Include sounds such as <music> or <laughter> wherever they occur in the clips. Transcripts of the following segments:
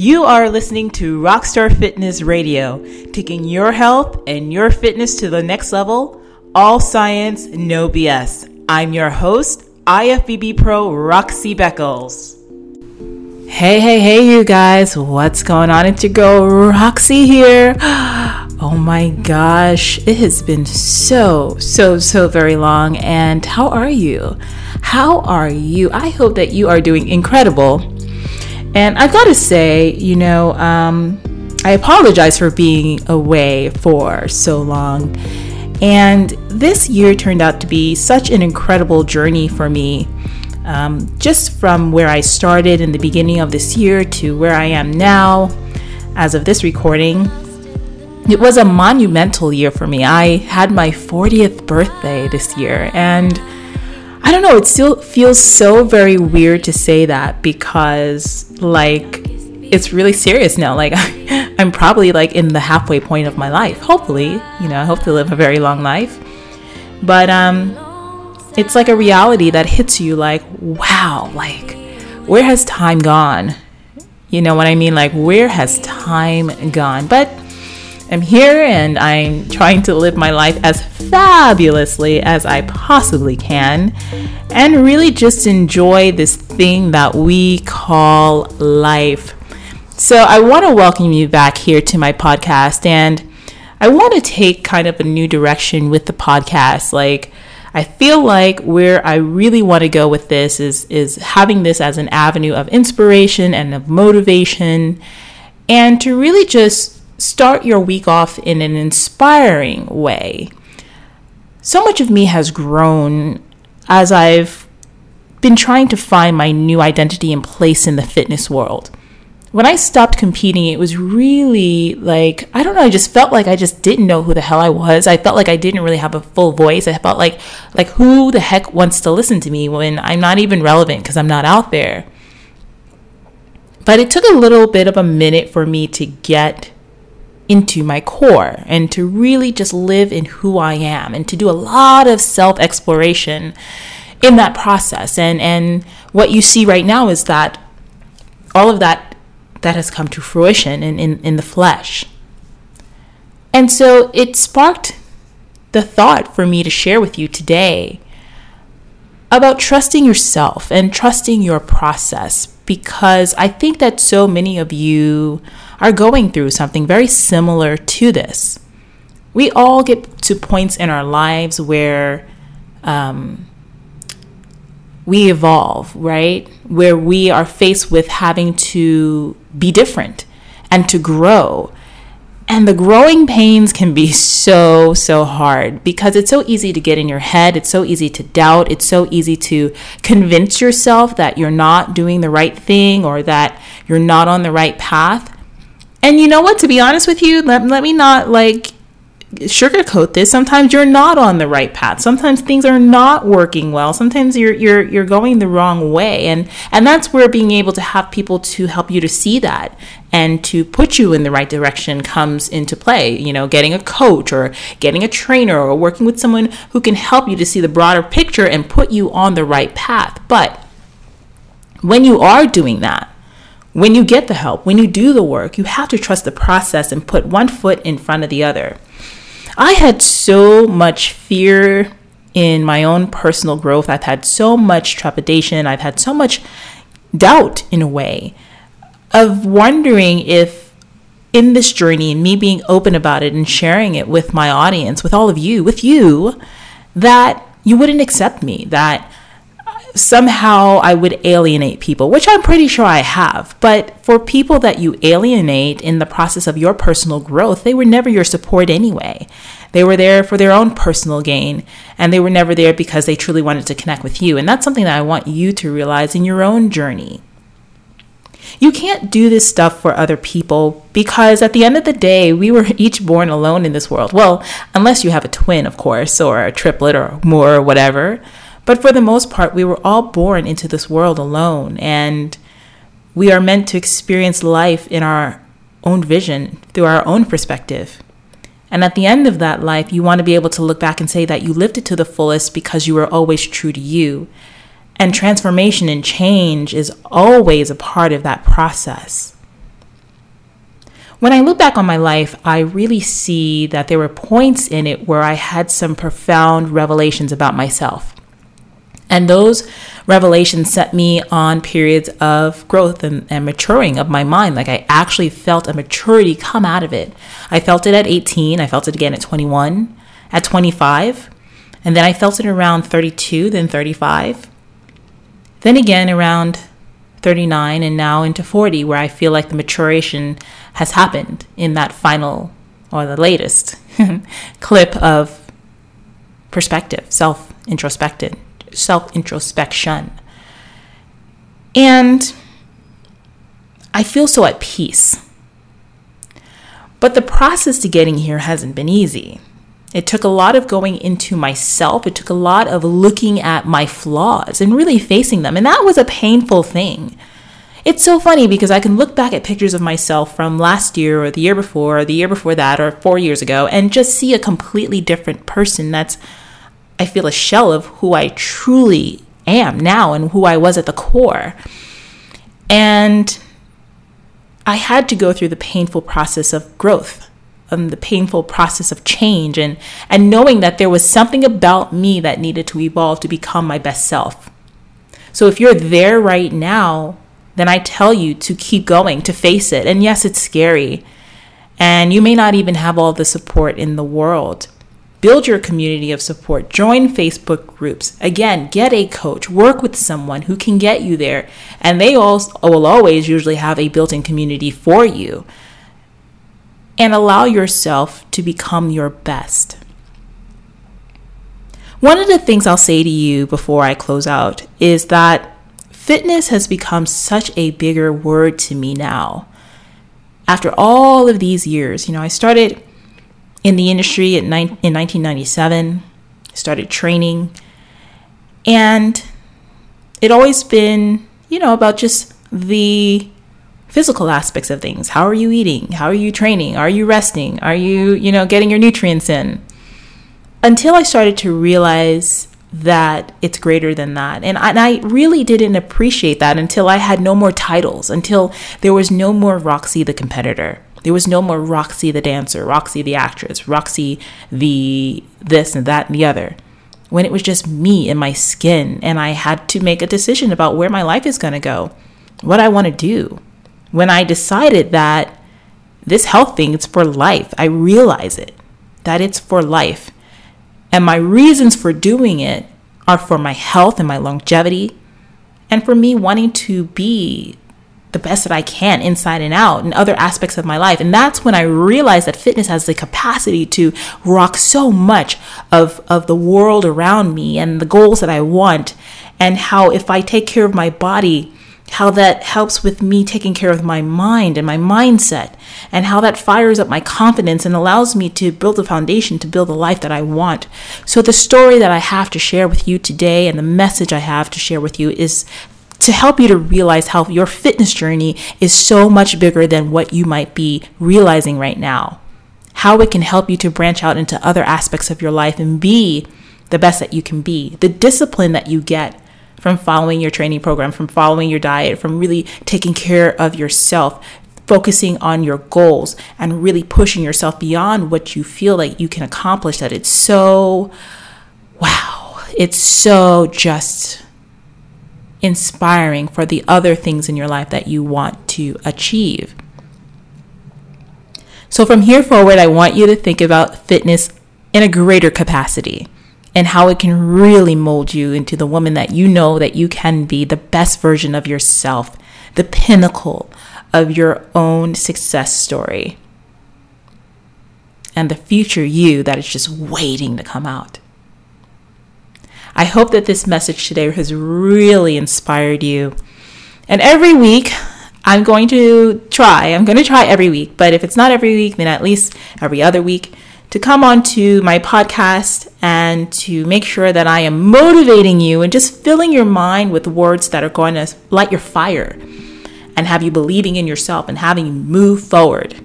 You are listening to Roxstar Fitness Radio, taking your health and your fitness to the next level. All science, no BS. I'm your host, IFBB Pro Roxie Beckles. Hey, hey, hey, you guys, what's going on? It's your girl Roxie here. <gasps> Oh my gosh, it has been so, so, so very long. And how are you? How are you? I hope that you are doing incredible. And I've got to say, you know, um, I apologize for being away for so long. And this year turned out to be such an incredible journey for me. Um, just from where I started in the beginning of this year to where I am now, as of this recording, it was a monumental year for me. I had my 40th birthday this year, and I don't know, it still feels so very weird to say that because, like, it's really serious now. Like, <laughs> I'm probably like in the halfway point of my life. Hopefully, you know, I hope to live a very long life. But, um, it's like a reality that hits you like, wow, like, where has time gone? You know what I mean? Like, where has time gone? But am here and I'm trying to live my life as fabulously as I possibly can and really just enjoy this thing that we call life. So, I want to welcome you back here to my podcast and I want to take kind of a new direction with the podcast. Like, I feel like where I really want to go with this is is having this as an avenue of inspiration and of motivation and to really just start your week off in an inspiring way. So much of me has grown as I've been trying to find my new identity and place in the fitness world. When I stopped competing, it was really like, I don't know, I just felt like I just didn't know who the hell I was. I felt like I didn't really have a full voice. I felt like like who the heck wants to listen to me when I'm not even relevant because I'm not out there. But it took a little bit of a minute for me to get into my core and to really just live in who I am and to do a lot of self exploration in that process. And, and what you see right now is that all of that that has come to fruition in, in, in the flesh. And so it sparked the thought for me to share with you today about trusting yourself and trusting your process because I think that so many of you are going through something very similar to this. We all get to points in our lives where um, we evolve, right? Where we are faced with having to be different and to grow. And the growing pains can be so, so hard because it's so easy to get in your head. It's so easy to doubt. It's so easy to convince yourself that you're not doing the right thing or that you're not on the right path. And you know what? To be honest with you, let, let me not like sugarcoat this. Sometimes you're not on the right path. Sometimes things are not working well. Sometimes you're you're you're going the wrong way. And and that's where being able to have people to help you to see that and to put you in the right direction comes into play. You know, getting a coach or getting a trainer or working with someone who can help you to see the broader picture and put you on the right path. But when you are doing that, when you get the help, when you do the work, you have to trust the process and put one foot in front of the other. I had so much fear in my own personal growth. I've had so much trepidation. I've had so much doubt in a way of wondering if in this journey and me being open about it and sharing it with my audience, with all of you, with you, that you wouldn't accept me, that somehow I would alienate people, which I'm pretty sure I have. But for people that you alienate in the process of your personal growth, they were never your support anyway. They were there for their own personal gain, and they were never there because they truly wanted to connect with you. And that's something that I want you to realize in your own journey. You can't do this stuff for other people because at the end of the day, we were each born alone in this world. Well, unless you have a twin, of course, or a triplet or more or whatever. But for the most part, we were all born into this world alone, and we are meant to experience life in our own vision through our own perspective. And at the end of that life, you want to be able to look back and say that you lived it to the fullest because you were always true to you. And transformation and change is always a part of that process. when I look back on my life, I really see that there were points in it where I had some profound revelations about myself. And those revelations set me on periods of growth and, and, maturing of my mind. Like I actually felt a maturity come out of it. I felt it at 18, I felt it again at 21, at 25, and then I felt it around 32, then 35, then again around 39, and now into 40, where I feel like the maturation has happened in that final or the latest <laughs> clip of perspective, self introspected, self introspection. And I feel so at peace. But the process to getting here hasn't been easy. It took a lot of going into myself. It took a lot of looking at my flaws and really facing them. And that was a painful thing. It's so funny because I can look back at pictures of myself from last year or the year before or the year before that or four years ago and just see a completely different person that's, I feel, a shell of who I truly am now and who I was at the core. And I had to go through the painful process of growth um, the painful process of change and and knowing that there was something about me that needed to evolve to become my best self. So if you're there right now, then I tell you to keep going, to face it. And yes, it's scary. And you may not even have all the support in the world. Build your community of support. Join Facebook groups. Again, get a coach. Work with someone who can get you there. And they also will always usually have a built in community for you and allow yourself to become your best. One of the things I'll say to you before I close out is that fitness has become such a bigger word to me now. After all of these years, you know, I started in the industry in 1997, started training, and it always been, you know, about just the physical aspects of things. How are you eating? How are you training? Are you resting? Are you, you know, getting your nutrients in? Until I started to realize that it's greater than that. And I, and I really didn't appreciate that until I had no more titles, until there was no more Roxie the competitor. There was no more Roxie the dancer, Roxie the actress, Roxie the this and that and the other. When it was just me and my skin, and I had to make a decision about where my life is going to go, what I want to do when I decided that this health thing is for life, I realize it, that it's for life. And my reasons for doing it are for my health and my longevity, and for me wanting to be the best that I can inside and out in other aspects of my life. And that's when I realized that fitness has the capacity to rock so much of, of the world around me and the goals that I want. And how if I take care of my body, how that helps with me taking care of my mind and my mindset, and how that fires up my confidence and allows me to build a foundation to build the life that I want. So, the story that I have to share with you today and the message I have to share with you is to help you to realize how your fitness journey is so much bigger than what you might be realizing right now. How it can help you to branch out into other aspects of your life and be the best that you can be. The discipline that you get from following your training program, from following your diet, from really taking care of yourself, focusing on your goals, and really pushing yourself beyond what you feel like you can accomplish. That it's so, wow, it's so just inspiring for the other things in your life that you want to achieve. So, from here forward, I want you to think about fitness in a greater capacity and how it can really mold you into the woman that you know that you can be, the best version of yourself, the pinnacle of your own success story, and the future you that is just waiting to come out. I hope that this message today has really inspired you. And every week, I'm going to try. I'm going to try every week, but if it's not every week, then at least every other week to come onto my podcast and to make sure that I am motivating you and just filling your mind with words that are going to light your fire and have you believing in yourself and having you move forward.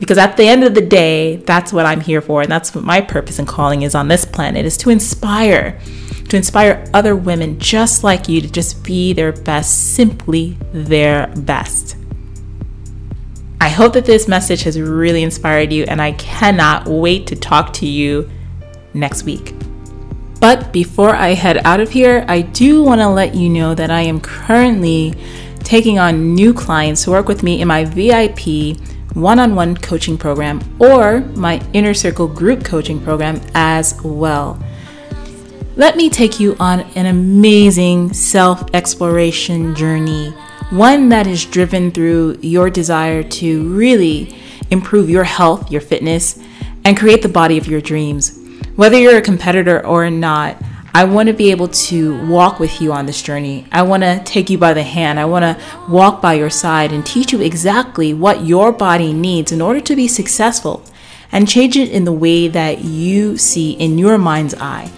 Because at the end of the day, that's what I'm here for. And that's what my purpose and calling is on this planet is to inspire, to inspire other women just like you to just be their best, simply their best. I hope that this message has really inspired you, and I cannot wait to talk to you next week. But before I head out of here, I do want to let you know that I am currently taking on new clients to work with me in my VIP one on one coaching program or my inner circle group coaching program as well. Let me take you on an amazing self exploration journey, one that is driven through your desire to really improve your health, your fitness, and create the body of your dreams. Whether you're a competitor or not, I want to be able to walk with you on this journey. I want to take you by the hand. I want to walk by your side and teach you exactly what your body needs in order to be successful and change it in the way that you see in your mind's eye.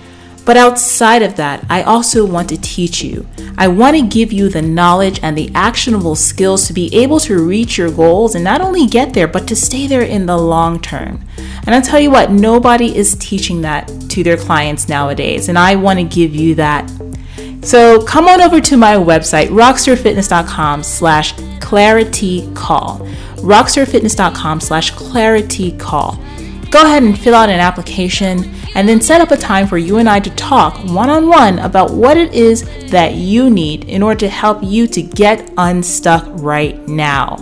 But outside of that, I also want to teach you. I want to give you the knowledge and the actionable skills to be able to reach your goals and not only get there, but to stay there in the long term. And I'll tell you what, nobody is teaching that to their clients nowadays. And I want to give you that. So come on over to my website, roxstarfitness.com slash clarity call. Roxstarfitness.com slash clarity call. Go ahead and fill out an application and then set up a time for you and I to talk one on one about what it is that you need in order to help you to get unstuck right now.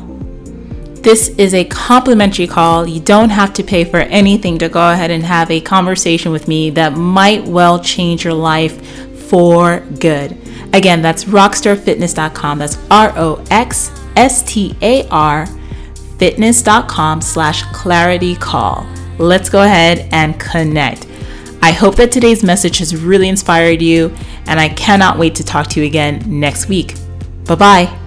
This is a complimentary call. You don't have to pay for anything to go ahead and have a conversation with me that might well change your life for good. Again, that's roxstarfitness.com. That's R O X S T A R fitness.com slash clarity call. Let's go ahead and connect. I hope that today's message has really inspired you, and I cannot wait to talk to you again next week. Bye bye.